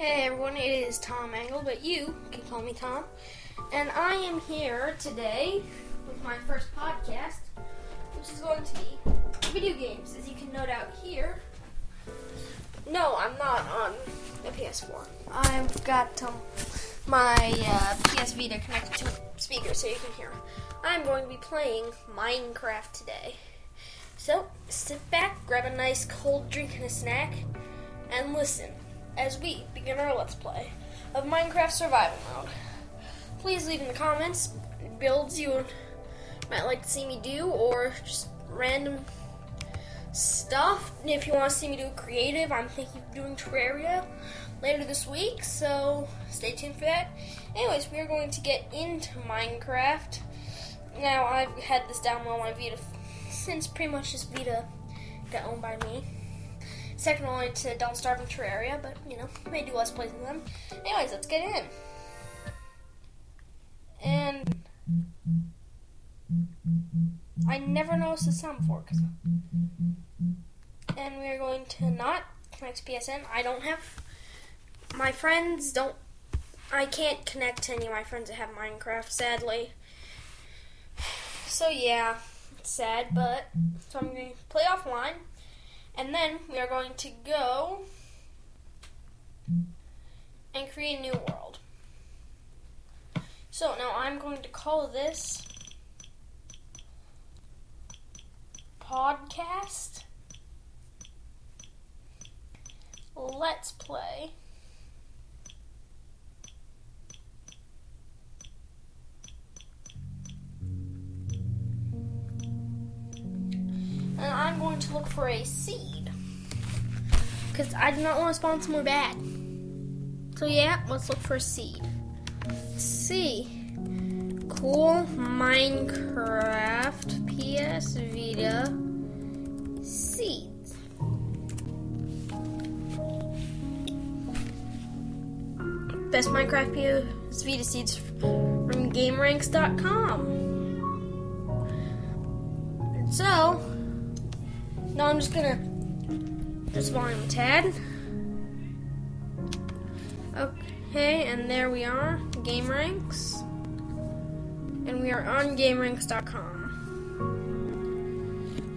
Hey everyone, it is Tom Angle, but you can call me Tom. And I am here today with my first podcast, which is going to be video games. As you can note out here, no, I'm not on the PS4. I've got um, my uh, PS Vita connected to a speaker so you can hear. I'm going to be playing Minecraft today. So sit back, grab a nice cold drink and a snack, and listen as we begin our Let's Play of Minecraft Survival Mode. Please leave in the comments builds you might like to see me do, or just random stuff. If you want to see me do creative, I'm thinking of doing Terraria later this week, so stay tuned for that. Anyways, we are going to get into Minecraft. Now, I've had this download on my Vita since pretty much this Vita got owned by me. Second only to Don't Starve and Terraria, but you know, may do less plays than them. Anyways, let's get in. And I never noticed the sound before. Cause, and we are going to not connect to PSN. I don't have my friends don't. I can't connect to any of my friends that have Minecraft, sadly. So yeah, it's sad, but so I'm to play offline, and then we are going to go and create a new world. So now I'm going to call this podcast. Let's play. And I'm going to look for a seed. Because I do not want to spawn somewhere bad. So yeah, let's look for a seed. see. Cool Minecraft PS Vita seeds. Best Minecraft PS Vita seeds from GameRanks.com. So, now I'm just gonna just volume a tad. Okay, and there we are, Game Ranks. And we are on GameRanks.com.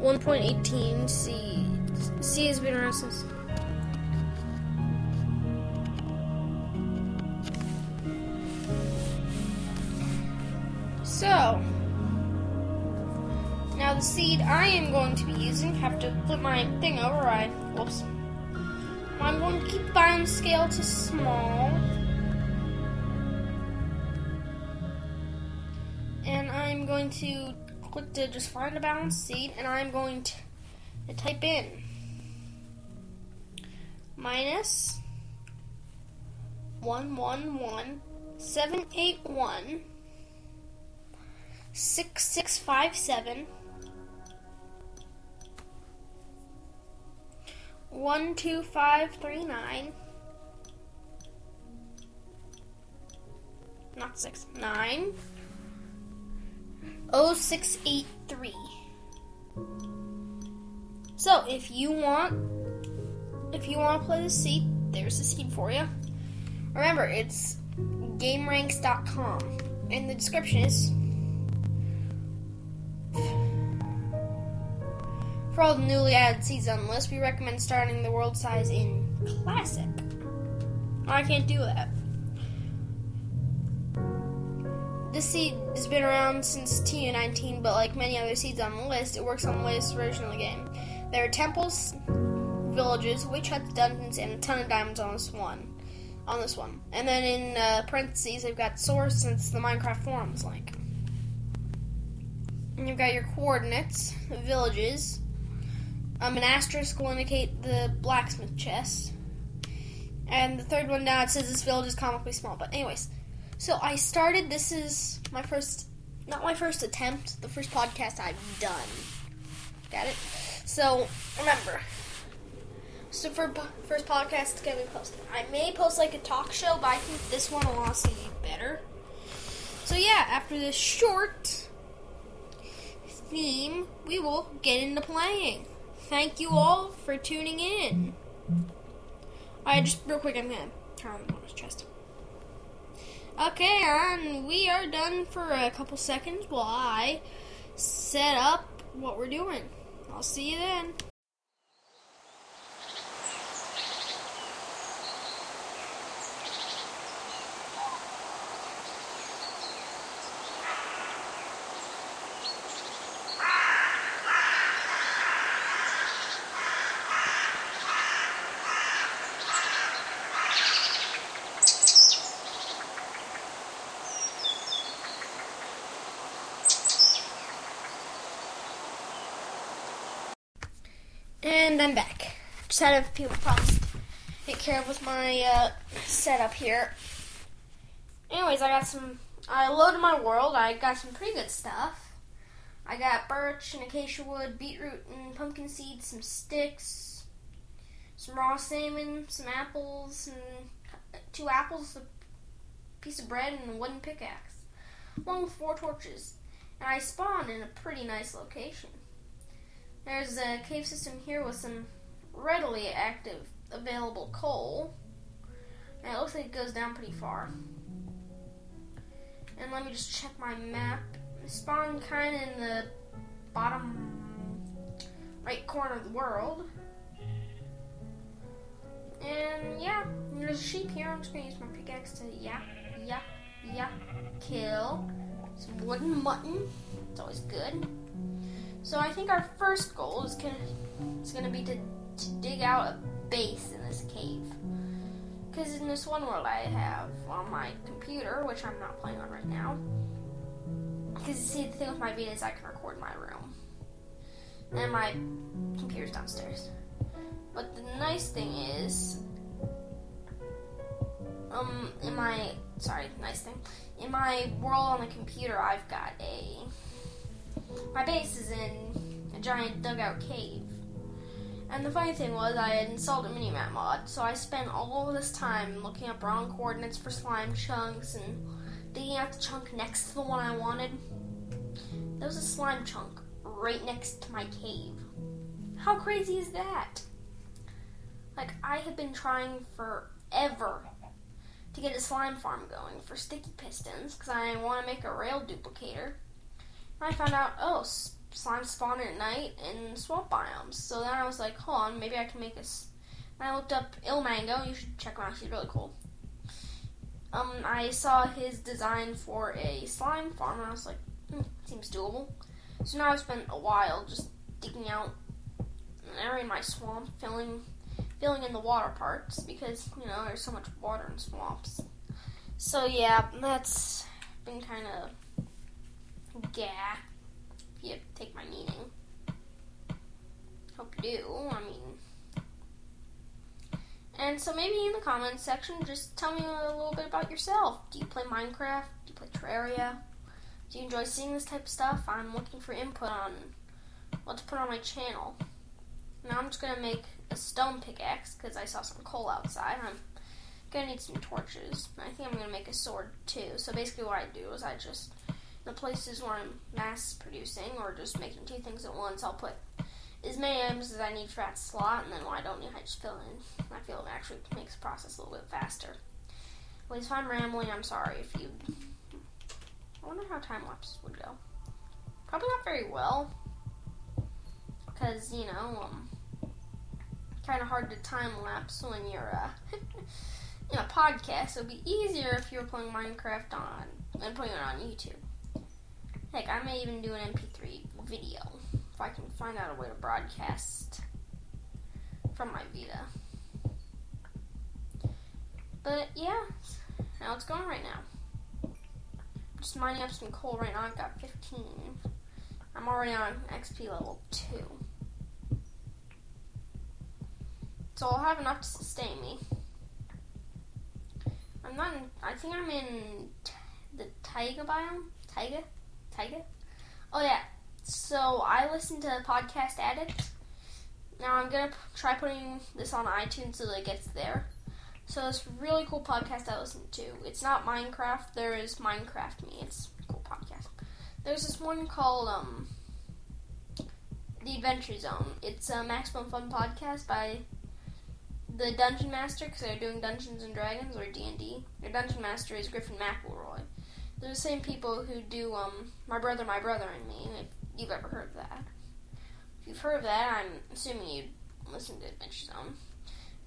1.18 C. C has been around since. So, now the seed I am going to be using, have to flip my thing over, I, whoops. I'm going to keep biome scale to small. And I'm going to click to just find a balanced seed, and I'm going to, type in minus one one one seven eight one six six five seven one two five three nine not six nine 0683. So if you want if you want to play the seed, there's the seed for you. Remember, it's gameranks.com. And the description is For all the newly added seeds on the list, we recommend starting the world size in classic. I can't do that. This seed has been around since TU19, but like many other seeds on the list, it works on the latest version of the game. There are temples, villages, witch huts, dungeons, and a ton of diamonds on this one. On this one, and then in uh, parentheses, they've got source since the Minecraft forums link. And you've got your coordinates, villages. Um, an asterisk will indicate the blacksmith chest. And the third one down, it says this village is comically small. But anyways, so I started. This is my first, not my first attempt. The first podcast I've done. Got it. So remember. So for first podcast going to me posted, I may post like a talk show, but I think this one will honestly be better. So yeah, after this short theme, we will get into playing. Thank you all for tuning in. Alright, just real quick, I'm gonna turn on his chest. Okay, and we are done for a couple seconds while I set up what we're doing. I'll see you then. And I'm back. of people to take care of with my uh, setup here. Anyways, I got some. I loaded my world. I got some pretty good stuff. I got birch and acacia wood, beetroot and pumpkin seeds, some sticks, some raw salmon, some apples, and two apples, a piece of bread, and a wooden pickaxe, along with four torches. And I spawned in a pretty nice location. There's a cave system here with some readily active available coal. And it looks like it goes down pretty far. And let me just check my map. I spawned kind of in the bottom right corner of the world. And yeah, there's a sheep here. I'm just gonna use my pickaxe to yeah, yeah, yeah, kill some wooden mutton. It's always good. So I think our first goal is gonna is gonna be to, to dig out a base in this cave. Because in this one world I have on my computer, which I'm not playing on right now. Because see, the thing with my Vita is I can record my room, and my computer's downstairs. But the nice thing is, um, in my sorry, nice thing, in my world on the computer, I've got a my base is in a giant dugout cave. And the funny thing was, I had installed a minimap mod, so I spent all this time looking up wrong coordinates for slime chunks and digging out the chunk next to the one I wanted. There was a slime chunk right next to my cave. How crazy is that? Like, I have been trying forever to get a slime farm going for sticky pistons because I want to make a rail duplicator. And I found out, oh, slime spawn at night in swamp biomes. So then I was like, hold on, maybe I can make this. And I looked up Ilmango. You should check him out. He's really cool. Um, I saw his design for a slime farm, and I was like, hmm, seems doable. So now I've spent a while just digging out an area in my swamp, filling filling in the water parts because you know there's so much water in swamps. So yeah, that's been kind of yeah, you take my meaning. Hope you do. I mean, and so maybe in the comments section, just tell me a little bit about yourself. Do you play Minecraft? Do you play Terraria? Do you enjoy seeing this type of stuff? I'm looking for input on what to put on my channel. Now I'm just gonna make a stone pickaxe because I saw some coal outside. I'm gonna need some torches. I think I'm gonna make a sword too. So basically, what I do is I just the places where I'm mass producing or just making two things at once, I'll put as many items as I need for that slot, and then I don't I just fill in. I feel it actually makes the process a little bit faster. Well, if I'm rambling, I'm sorry if you. I wonder how time lapses would go. Probably not very well, because you know, um, kind of hard to time lapse when you're uh, in a podcast. It would be easier if you were playing Minecraft on and putting it on YouTube. Heck, I may even do an MP3 video if I can find out a way to broadcast from my Vita. But yeah, how it's going right now. Just mining up some coal right now. I've got 15. I'm already on XP level 2. So I'll have enough to sustain me. I'm not in, I think I'm in the taiga biome. Taiga? Tiger? Oh yeah. So I listen to Podcast Addict. Now I'm gonna try putting this on iTunes so that it gets there. So it's a really cool podcast I listen to. It's not Minecraft. There is Minecraft Me. It's a cool podcast. There's this one called um, The Adventure Zone. It's a maximum fun podcast by the dungeon master because they're doing Dungeons and Dragons or D and D. Their dungeon master is Griffin McElroy. They're the same people who do um, My Brother, My Brother and Me. If you've ever heard of that, if you've heard of that, I'm assuming you listen to Adventure Zone.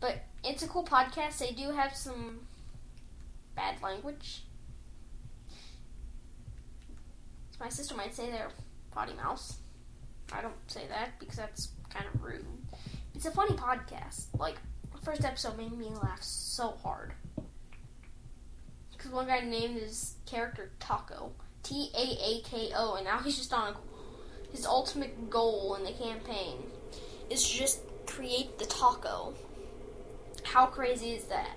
But it's a cool podcast. They do have some bad language. My sister might say they're potty mouse. I don't say that because that's kind of rude. It's a funny podcast. Like, the first episode made me laugh so hard. Because one guy named his character Taco, T A A K O, and now he's just on a, his ultimate goal in the campaign is just create the taco. How crazy is that?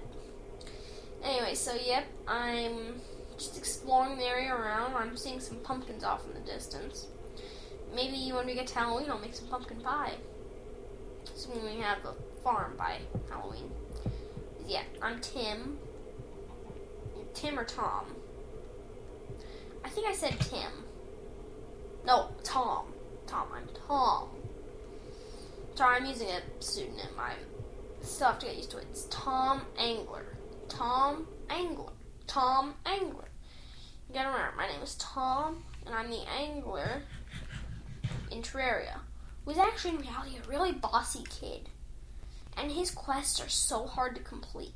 Anyway, so yep, I'm just exploring the area around. I'm seeing some pumpkins off in the distance. Maybe when we get to Halloween, I'll make some pumpkin pie. So when we have a farm by Halloween. Yeah, I'm Tim. Tim or Tom? I think I said Tim. No, Tom. Tom. I'm Tom. Sorry, I'm using a pseudonym. I still have to get used to it. It's Tom Angler. Tom Angler. Tom Angler. You gotta remember, my name is Tom, and I'm the angler in Terraria, is actually in reality a really bossy kid. And his quests are so hard to complete.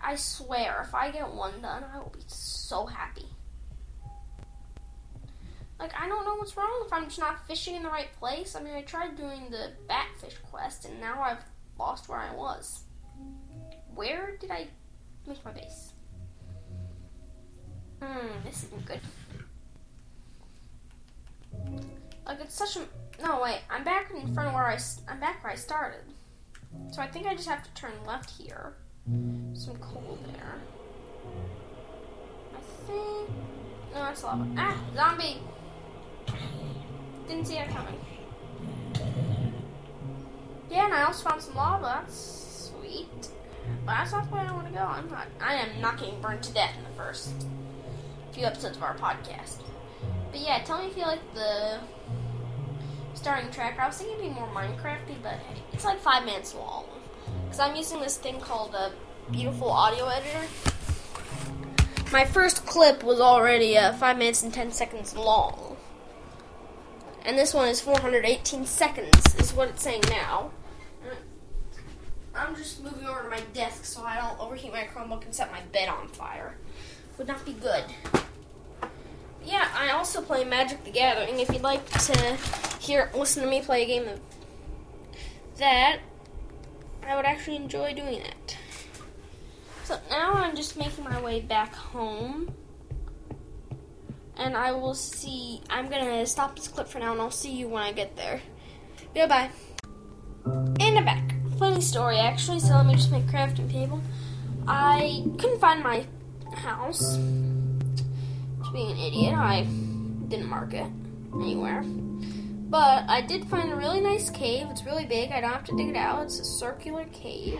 I swear, if I get one done, I will be so happy. Like, I don't know what's wrong if I'm just not fishing in the right place. I mean, I tried doing the batfish quest, and now I've lost where I was. Where did I make my base? Hmm, this isn't good. Like, it's such a... No, wait, I'm back in front of where I... I'm back where I started. So I think I just have to turn left here. Some coal there. I think... No, that's lava. Ah, zombie! Didn't see that coming. Yeah, and I also found some lava. That's sweet. But that's not the way I want to go. I'm not. I am not getting burned to death in the first few episodes of our podcast. But yeah, tell me if you like the starting track. I was thinking it'd be more Minecrafty, but it's like five minutes long. Because I'm using this thing called a beautiful audio editor. My first clip was already uh, five minutes and ten seconds long and this one is 418 seconds, is what it's saying now. I'm just moving over to my desk so I don't overheat my Chromebook and set my bed on fire. Would not be good. Yeah, I also play Magic the Gathering. If you'd like to hear, listen to me play a game of that, I would actually enjoy doing that. So now I'm just making my way back home and I will see. I'm gonna stop this clip for now, and I'll see you when I get there. Goodbye. And I'm back. Funny story, actually. So let me just make crafting table. I couldn't find my house. To being an idiot, I didn't mark it anywhere. But I did find a really nice cave. It's really big. I don't have to dig it out. It's a circular cave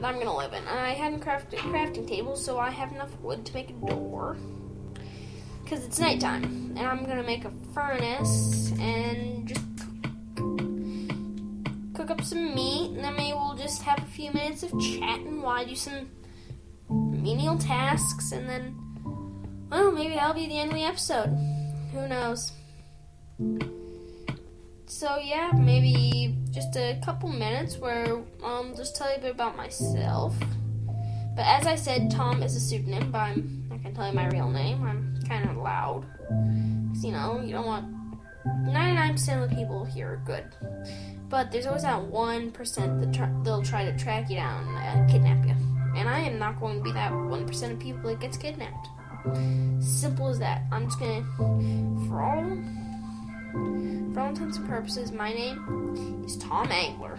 that I'm gonna live in. I hadn't crafted crafting table, so I have enough wood to make a door because it's nighttime, and I'm gonna make a furnace and just cook, cook up some meat, and then maybe we'll just have a few minutes of chatting while I do some menial tasks, and then, well, maybe that'll be the end of the episode. Who knows? So yeah, maybe just a couple minutes where I'll um, just tell you a bit about myself. But as I said, Tom is a pseudonym, but I'm not gonna tell you my real name. I'm kind of loud. Cause, you know, you don't want 99% of the people here are good. But there's always that 1% that tr- they'll try to track you down and kidnap you. And I am not going to be that 1% of people that gets kidnapped. Simple as that. I'm just gonna, for all, for all intents and purposes, my name is Tom Angler.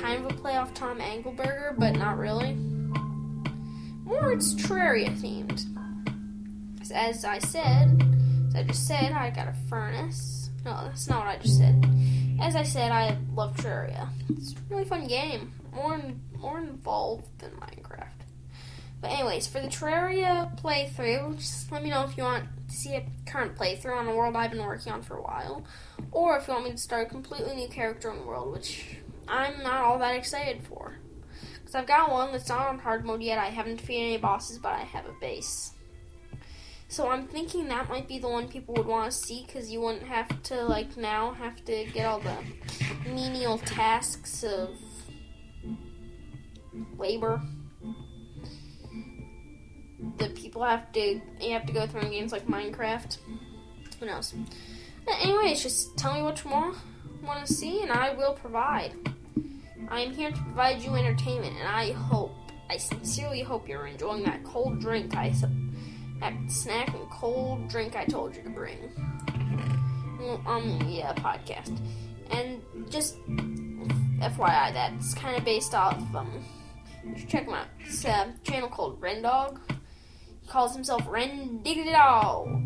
Kind of a play off Tom Angleberger, but not really. More it's Terraria themed as I said, as I just said, I got a furnace. No, that's not what I just said. As I said, I love Terraria. It's a really fun game. More more involved than Minecraft. But anyways, for the Terraria playthrough, just let me know if you want to see a current playthrough on a world I've been working on for a while, or if you want me to start a completely new character in the world, which I'm not all that excited for. Because I've got one that's not on hard mode yet. I haven't defeated any bosses, but I have a base. So I'm thinking that might be the one people would want to see because you wouldn't have to, like, now have to get all the menial tasks of labor that people have to you have to go through in games like Minecraft. Who knows? Anyways, just tell me what you want want to see, and I will provide. I am here to provide you entertainment, and I hope, I sincerely hope you're enjoying that cold drink I that snack and cold drink I told you to bring the uh, podcast. And just FYI, that's kind of based off um, check. It's a channel called Rendog. He calls himself Rendog.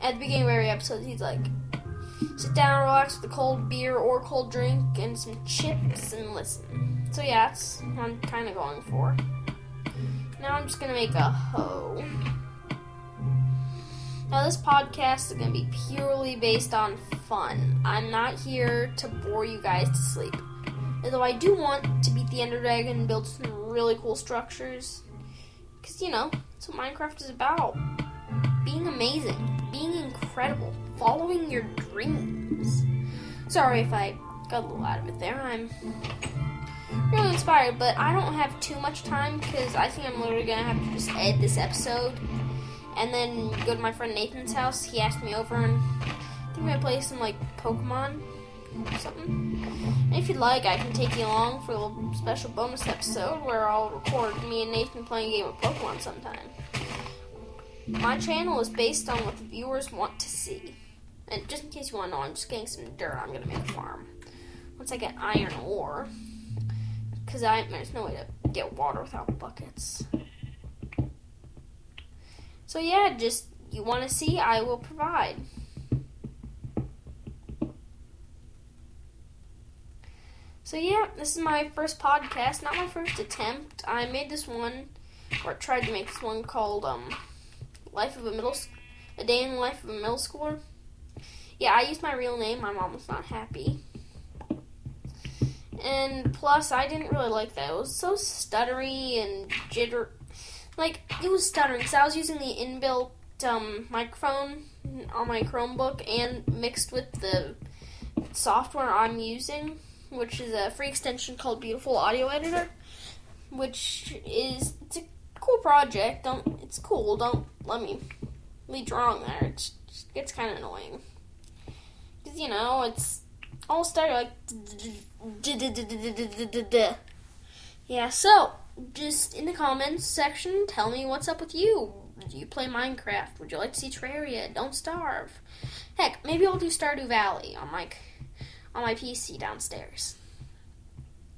At the beginning of every episode, he's like, sit down, relax with a cold beer or cold drink and some chips and listen. So yeah, that's what I'm kind of going for. Now I'm just gonna make a hoe. Now this podcast is gonna be purely based on fun. I'm not here to bore you guys to sleep. Although I do want to beat the Ender Dragon and build some really cool structures. Because, you know, that's what Minecraft is about. Being amazing, being incredible, following your dreams. Sorry if I got a little out of it there. I'm really inspired, but I don't have too much time because I think I'm literally going to have to just edit this episode and then go to my friend Nathan's house. He asked me over and I think we're going to play some, like, Pokemon something. If you'd like, I can take you along for a little special bonus episode where I'll record me and Nathan playing a game of Pokemon sometime. My channel is based on what the viewers want to see. And just in case you want to know, I'm just getting some dirt. I'm going to make a farm. Once I get iron ore, because I there's no way to get water without buckets. So yeah, just you want to see, I will provide. So yeah, this is my first podcast, not my first attempt. I made this one, or tried to make this one called um, "Life of a Middle, a Day in the Life of a Middle Schooler." Yeah, I used my real name. My mom was not happy, and plus, I didn't really like that. It was so stuttery and jitter. Like it was stuttering because I was using the inbuilt um, microphone on my Chromebook and mixed with the software I'm using which is a free extension called Beautiful Audio Editor, which is it's a cool project. Don't it's cool. Don't let me lead wrong there. It's it's kind of annoying because you know it's all started like yeah. So just in the comments section, tell me what's up with you. Do you play Minecraft? Would you like to see Terraria? Don't starve. Heck, maybe I'll do Stardew Valley on like on my PC downstairs.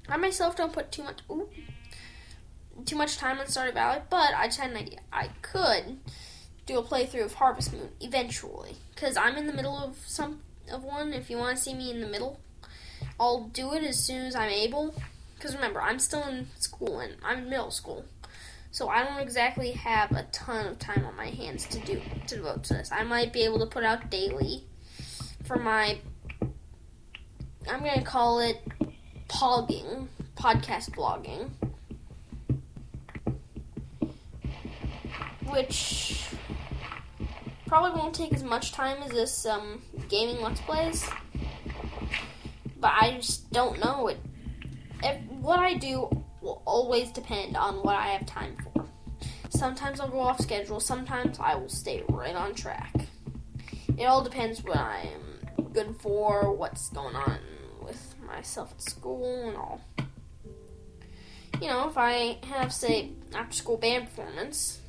I myself don't put too much ooh, too much time on Stardew Valley, but I just had an idea. I could do a playthrough of Harvest Moon eventually, because I'm in the middle of some of one. If you want to see me in the middle, I'll do it as soon as I'm able. Because remember, I'm still in school and I'm in middle school, so I don't exactly have a ton of time on my hands to do to devote to this. I might be able to put out daily for my I'm gonna call it pogging, podcast blogging, which probably won't take as much time as this um, gaming let's plays. But I just don't know it. If, what I do will always depend on what I have time for. Sometimes I'll go off schedule. Sometimes I will stay right on track. It all depends what I am good for, what's going on myself at school and all. You know, if I have, say, after school band performance,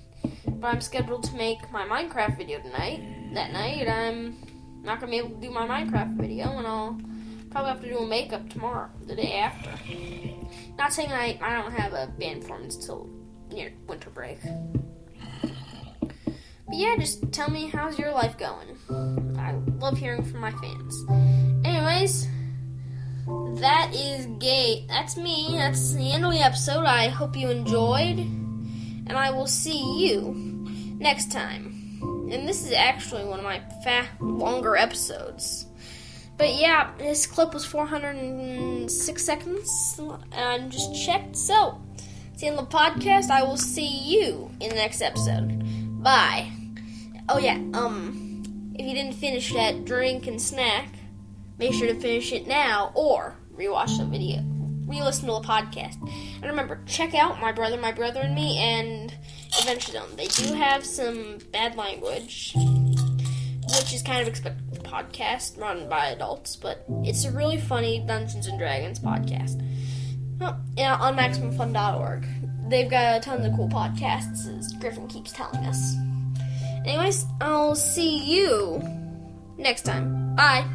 but I'm scheduled to make my Minecraft video tonight, that night, I'm not to be able to do my Minecraft video, and I'll probably have to do a makeup tomorrow, the day after. Not saying I, I don't have a band performance till near winter break. But yeah, just tell me how's your life going. I love hearing from my fans. Anyways, that is gay. That's me. That's the end of the episode. I hope you enjoyed. And I will see you next time. And this is actually one of my fa- longer episodes. But yeah, this clip was 406 seconds, and just checked. So, see in the podcast. I will see you in the next episode. Bye. Oh yeah, um, if you didn't finish that drink and snack, make sure to finish it now or rewatch the video, re-listen to the podcast. And remember, check out my brother, my brother and me, and Adventure Zone. They do have some bad language, which is kind of expected podcast run by adults, but it's a really funny Dungeons and Dragons podcast. Oh, yeah, on MaximumFun.org. They've got tons of cool podcasts, as Griffin keeps telling us. Anyways, I'll see you next time. Bye.